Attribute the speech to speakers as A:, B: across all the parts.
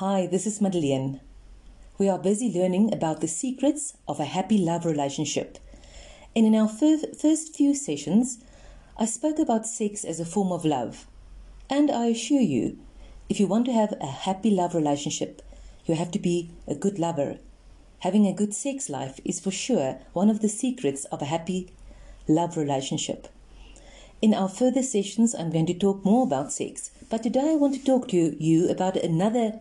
A: Hi, this is Madeleine. We are busy learning about the secrets of a happy love relationship. And in our fir- first few sessions, I spoke about sex as a form of love. And I assure you, if you want to have a happy love relationship, you have to be a good lover. Having a good sex life is for sure one of the secrets of a happy love relationship. In our further sessions, I'm going to talk more about sex, but today I want to talk to you about another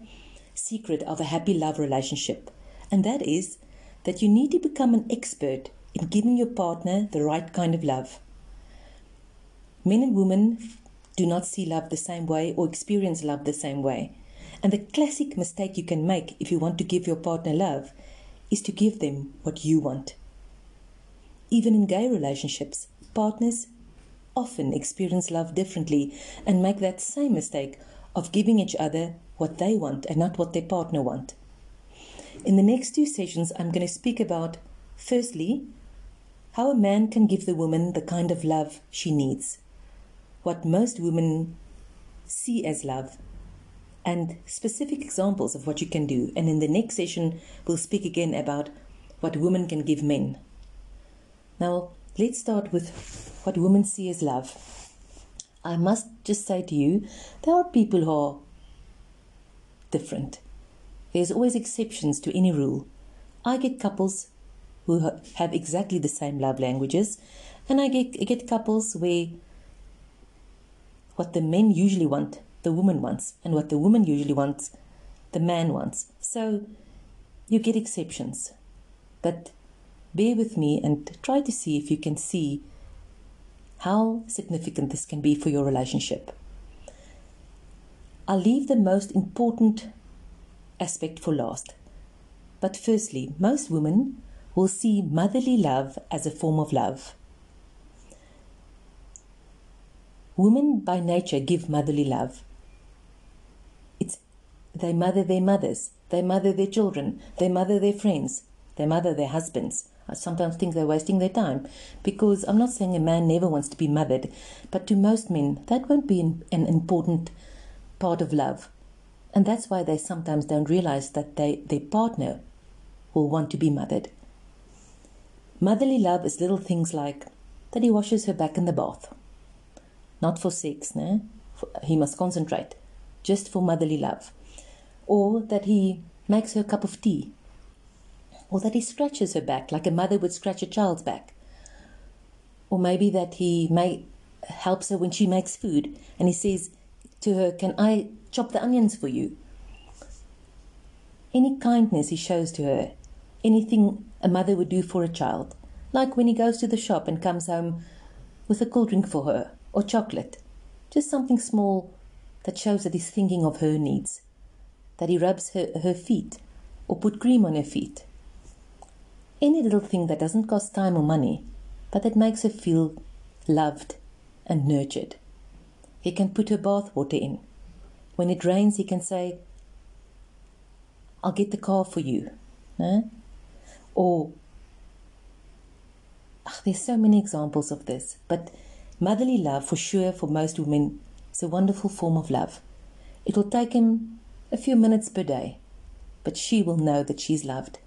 A: secret of a happy love relationship, and that is that you need to become an expert in giving your partner the right kind of love. Men and women do not see love the same way or experience love the same way. And the classic mistake you can make if you want to give your partner love is to give them what you want. Even in gay relationships, partners often experience love differently and make that same mistake of giving each other what they want and not what their partner want. In the next two sessions, I'm going to speak about firstly, how a man can give the woman the kind of love she needs, what most women see as love, and specific examples of what you can do. And in the next session, we'll speak again about what women can give men. Now, let's start with what women see as love. I must just say to you, there are people who are different. There's always exceptions to any rule. I get couples who have exactly the same love languages, and I get, get couples where what the men usually want, the woman wants, and what the woman usually wants, the man wants. So you get exceptions. But bear with me and try to see if you can see how significant this can be for your relationship. I'll leave the most important aspect for last. But firstly, most women will see motherly love as a form of love. Women by nature give motherly love. It's they mother their mothers, they mother their children, they mother their friends, they mother their husbands. I sometimes think they're wasting their time because I'm not saying a man never wants to be mothered, but to most men, that won't be an, an important part of love. And that's why they sometimes don't realize that they, their partner will want to be mothered. Motherly love is little things like that he washes her back in the bath. Not for sex, no? He must concentrate. Just for motherly love. Or that he makes her a cup of tea. Or that he scratches her back like a mother would scratch a child's back. Or maybe that he may helps her when she makes food and he says to her, Can I chop the onions for you? Any kindness he shows to her, anything a mother would do for a child, like when he goes to the shop and comes home with a cool drink for her or chocolate, just something small that shows that he's thinking of her needs, that he rubs her, her feet or put cream on her feet. Any little thing that doesn't cost time or money, but that makes her feel loved and nurtured. He can put her bathwater in. When it rains, he can say, I'll get the car for you. Or, ach, there's so many examples of this, but motherly love, for sure, for most women, is a wonderful form of love. It will take him a few minutes per day, but she will know that she's loved.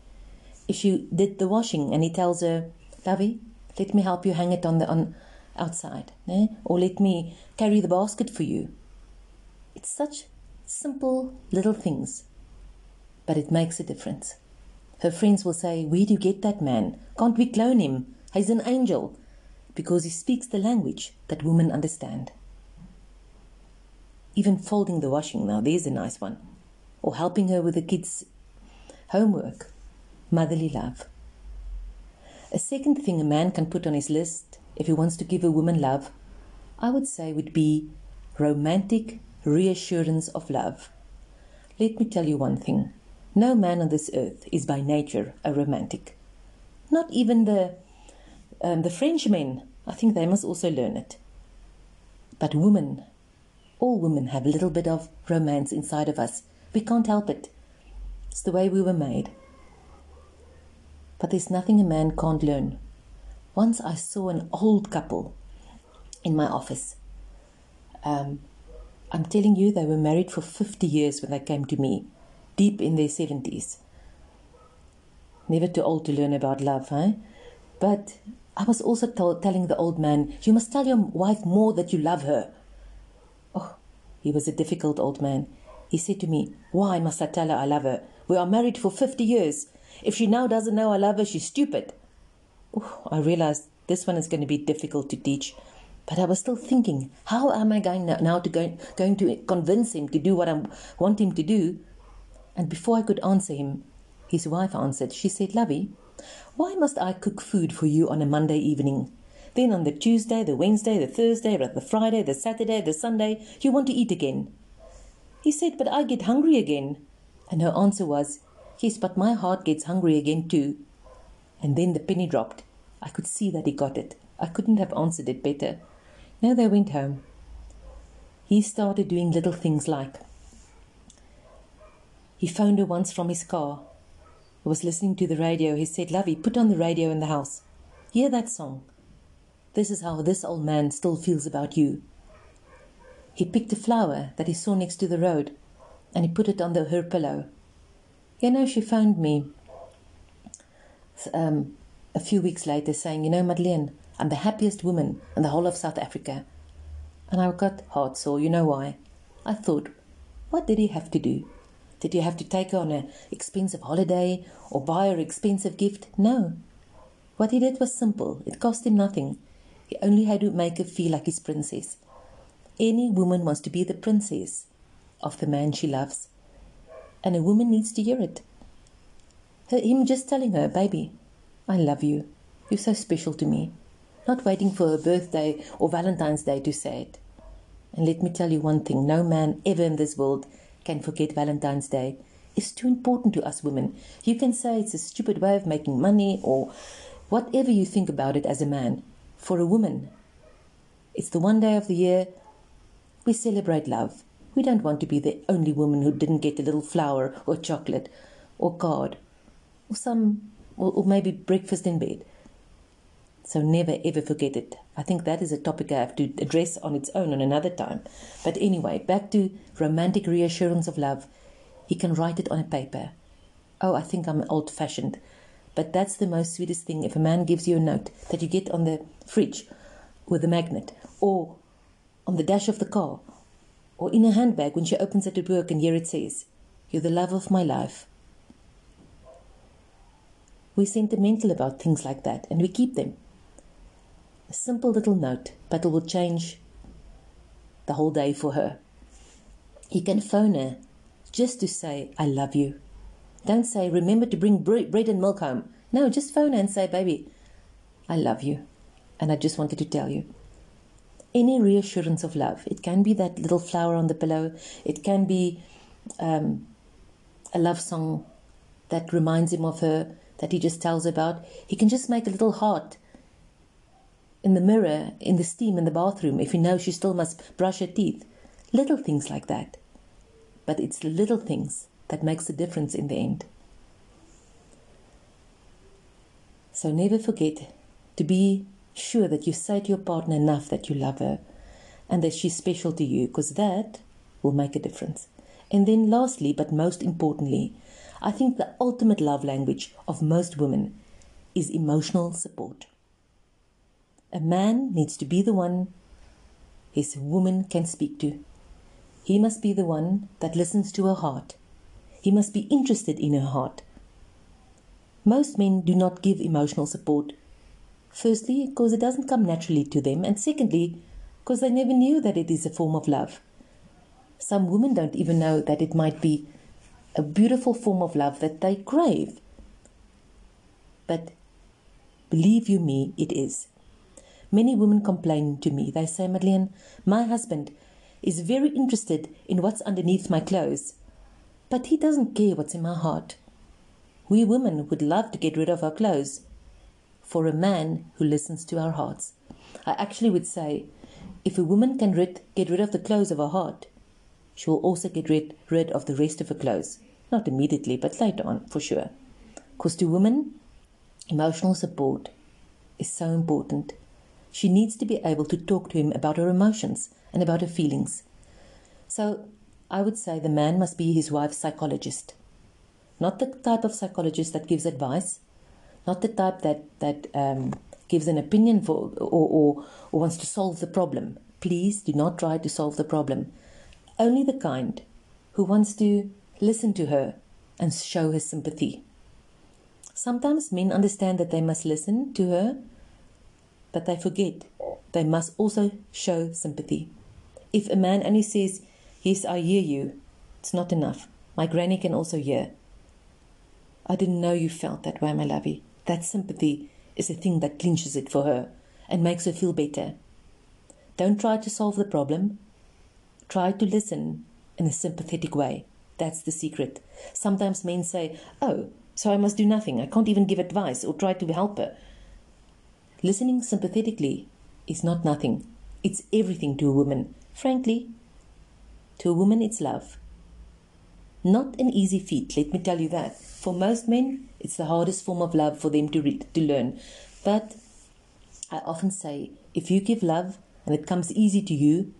A: If she did the washing and he tells her, Lovey, let me help you hang it on the on outside, eh? or let me carry the basket for you. It's such simple little things, but it makes a difference. Her friends will say, Where do you get that man? Can't we clone him? He's an angel. Because he speaks the language that women understand. Even folding the washing, now there's a nice one. Or helping her with the kids' homework. Motherly love. A second thing a man can put on his list if he wants to give a woman love, I would say would be romantic reassurance of love. Let me tell you one thing no man on this earth is by nature a romantic. Not even the, um, the Frenchmen. I think they must also learn it. But women, all women have a little bit of romance inside of us. We can't help it. It's the way we were made. But there's nothing a man can't learn. Once I saw an old couple in my office. Um, I'm telling you, they were married for 50 years when they came to me. deep in their 70s. Never too old to learn about love, eh? But I was also telling the old man, You must tell your wife more that you love her. Oh, he was a difficult old man. He said to me, Why must I tell her I love her? We are married for 50 years. If she now doesn't know I love her, she's stupid. I realized this one is going to be difficult to teach. But I was still thinking, how am I going now to go, going to convince him to do what I want him to do? And before I could answer him, his wife answered. She said, Lovey, why must I cook food for you on a Monday evening? Then on the Tuesday, the Wednesday, the Thursday, or the Friday, the Saturday, the Sunday, you want to eat again. He said, But I get hungry again. And her answer was, Yes, but my heart gets hungry again too. And then the penny dropped. I could see that he got it. I couldn't have answered it better. Now they went home. He started doing little things like he phoned her once from his car I was listening to the radio, he said, Lovey, put on the radio in the house. Hear that song. This is how this old man still feels about you. He picked a flower that he saw next to the road and he put it on the, her pillow. You know, she phoned me um, a few weeks later saying, You know, Madeleine, I'm the happiest woman in the whole of South Africa. And I got heart sore. You know why? I thought, what did he have to do? Did you have to take her on an expensive holiday or buy her expensive gift? No. What he did was simple. It cost him nothing. He only had to make her feel like his princess. Any woman wants to be the princess of the man she loves. And a woman needs to hear it. Him just telling her, baby, I love you. You're so special to me. Not waiting for her birthday or Valentine's Day to say it. And let me tell you one thing no man ever in this world can forget Valentine's Day. It's too important to us women. You can say it's a stupid way of making money or whatever you think about it as a man. For a woman, it's the one day of the year we celebrate love. We don't want to be the only woman who didn't get a little flower or chocolate or card or some or, or maybe breakfast in bed. So never ever forget it. I think that is a topic I have to address on its own on another time. But anyway, back to romantic reassurance of love. He can write it on a paper. Oh, I think I'm old fashioned. But that's the most sweetest thing if a man gives you a note that you get on the fridge with a magnet or on the dash of the car or in a handbag when she opens it at work and here it says, You're the love of my life. We're sentimental about things like that and we keep them. A simple little note, but it will change the whole day for her. You can phone her just to say, I love you. Don't say, remember to bring bread and milk home. No, just phone her and say, baby, I love you. And I just wanted to tell you. Any reassurance of love. It can be that little flower on the pillow. It can be um, a love song that reminds him of her, that he just tells about. He can just make a little heart in the mirror, in the steam in the bathroom, if you know she still must brush her teeth. Little things like that. But it's the little things that makes the difference in the end. So never forget to be sure that you say to your partner enough that you love her and that she's special to you, because that will make a difference. And then, lastly, but most importantly, I think the ultimate love language of most women is emotional support. A man needs to be the one his woman can speak to. He must be the one that listens to her heart. He must be interested in her heart. Most men do not give emotional support. Firstly, because it doesn't come naturally to them, and secondly, because they never knew that it is a form of love. Some women don't even know that it might be a beautiful form of love that they crave. But believe you me, it is. Many women complain to me. They say, Madeleine, my husband is very interested in what's underneath my clothes, but he doesn't care what's in my heart. We women would love to get rid of our clothes for a man who listens to our hearts. I actually would say, if a woman can rid, get rid of the clothes of her heart, she will also get rid, rid of the rest of her clothes. Not immediately, but later on, for sure. Because to women, emotional support is so important. She needs to be able to talk to him about her emotions and about her feelings. So I would say the man must be his wife's psychologist. not the type of psychologist that gives advice, not the type that that um, gives an opinion for or, or, or wants to solve the problem. Please do not try to solve the problem. Only the kind who wants to listen to her and show her sympathy. Sometimes men understand that they must listen to her, but they forget they must also show sympathy. If a man only says, Yes, I hear you, it's not enough. My granny can also hear. I didn't know you felt that way, my lovey. That sympathy is a thing that clinches it for her and makes her feel better. Don't try to solve the problem. Try to listen in a sympathetic way. That's the secret. Sometimes men say, Oh, so I must do nothing. I can't even give advice or try to help her. Listening sympathetically is not nothing. It's everything to a woman. Frankly, to a woman, it's love. Not an easy feat, let me tell you that. For most men, it's the hardest form of love for them to, to learn. But I often say, if you give love and it comes easy to you,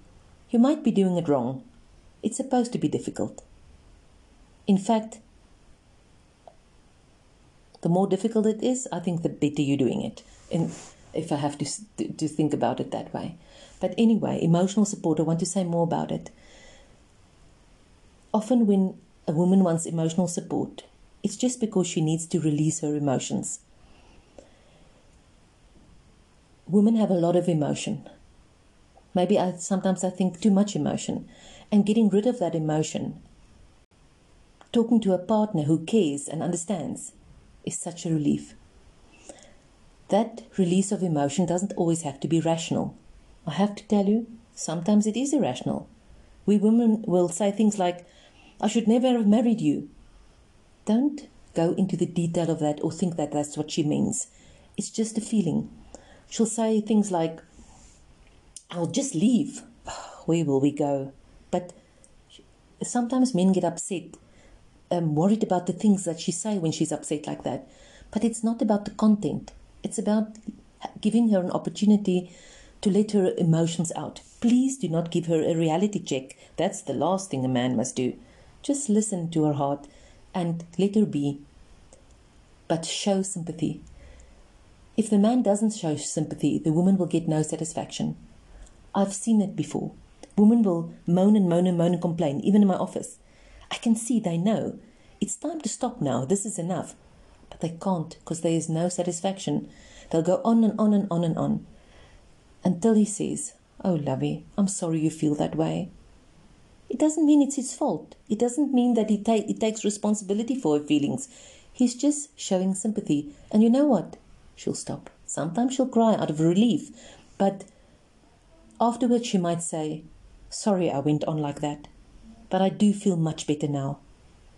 A: you might be doing it wrong. It's supposed to be difficult. In fact, the more difficult it is, I think the better you're doing it. If I have to, to, to think about it that way. But anyway, emotional support, I want to say more about it. Often, when a woman wants emotional support, it's just because she needs to release her emotions. Women have a lot of emotion. Maybe I, sometimes I think too much emotion. And getting rid of that emotion, talking to a partner who cares and understands, is such a relief. That release of emotion doesn't always have to be rational. I have to tell you, sometimes it is irrational. We women will say things like, I should never have married you. Don't go into the detail of that or think that that's what she means. It's just a feeling. She'll say things like, I'll just leave. Where will we go? But sometimes men get upset, um, worried about the things that she say when she's upset like that. But it's not about the content. It's about giving her an opportunity to let her emotions out. Please do not give her a reality check. That's the last thing a man must do. Just listen to her heart and let her be. But show sympathy. If the man doesn't show sympathy, the woman will get no satisfaction. I've seen it before. Women will moan and moan and moan and complain, even in my office. I can see they know. It's time to stop now. This is enough. But they can't because there is no satisfaction. They'll go on and on and on and on until he says, Oh, lovey, I'm sorry you feel that way. It doesn't mean it's his fault. It doesn't mean that he, ta- he takes responsibility for her feelings. He's just showing sympathy. And you know what? She'll stop. Sometimes she'll cry out of relief. But afterwards, she might say, Sorry I went on like that. But I do feel much better now.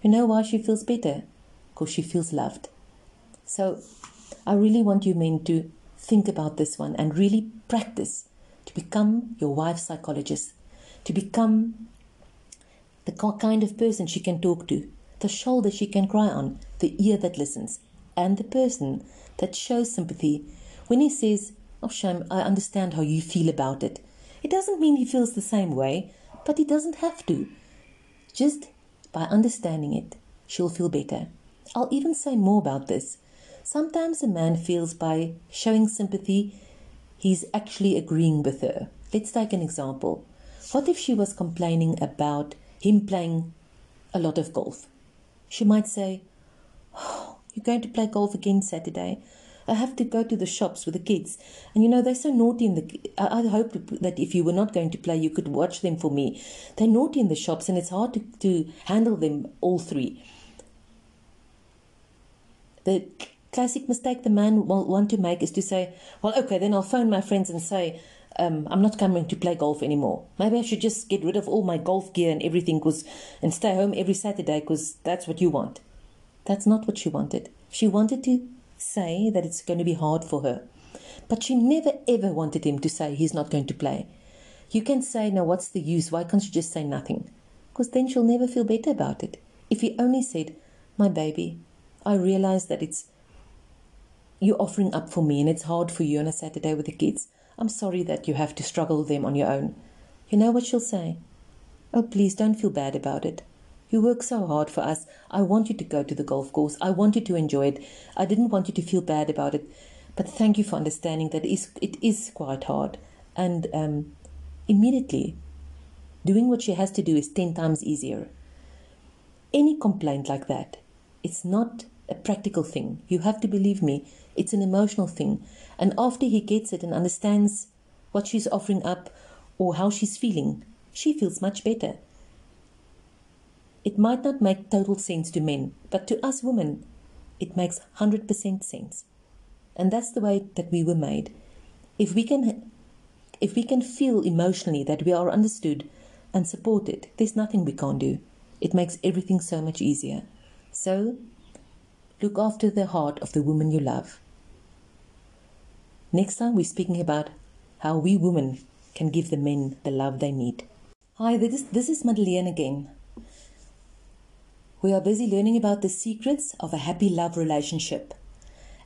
A: You know why she feels better? Because she feels loved. So I really want you men to think about this one and really practice to become your wife's psychologist, to become the kind of person she can talk to, the shoulder she can cry on, the ear that listens, and the person that shows sympathy. When he says, Oh, Sham, I understand how you feel about it, it doesn't mean he feels the same way, but he doesn't have to. Just by understanding it, she'll feel better. I'll even say more about this. Sometimes a man feels by showing sympathy, he's actually agreeing with her. Let's take an example. What if she was complaining about him playing a lot of golf? She might say, oh, You're going to play golf again Saturday. I have to go to the shops with the kids. And you know, they're so naughty in the. I, I hope that if you were not going to play, you could watch them for me. They're naughty in the shops, and it's hard to, to handle them all three. The classic mistake the man will want to make is to say, well, okay, then I'll phone my friends and say, um, I'm not coming to play golf anymore. Maybe I should just get rid of all my golf gear and everything cause, and stay home every Saturday because that's what you want. That's not what she wanted. She wanted to say that it's going to be hard for her. But she never ever wanted him to say he's not going to play. You can say, now what's the use? Why can't you just say nothing? Because then she'll never feel better about it. If he only said, my baby, I realize that it's you're offering up for me and it's hard for you on a Saturday with the kids. I'm sorry that you have to struggle with them on your own. You know what she'll say? Oh, please don't feel bad about it. You work so hard for us. I want you to go to the golf course. I want you to enjoy it. I didn't want you to feel bad about it. But thank you for understanding that it is, it is quite hard. And um, immediately, doing what she has to do is 10 times easier. Any complaint like that, it's not a practical thing. You have to believe me, it's an emotional thing. And after he gets it and understands what she's offering up or how she's feeling, she feels much better. It might not make total sense to men, but to us women, it makes 100% sense. And that's the way that we were made. If we can if we can feel emotionally that we are understood and supported, there's nothing we can't do. It makes everything so much easier. So, look after the heart of the woman you love. Next time, we're speaking about how we women can give the men the love they need. Hi, this is, this is Madeleine again. We are busy learning about the secrets of a happy love relationship.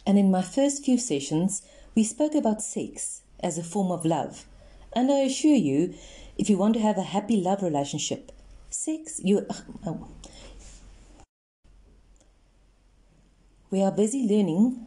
A: And in my first few sessions, we spoke about sex as a form of love. And I assure you, if you want to have a happy love relationship, sex, you. Oh. oh. We are busy learning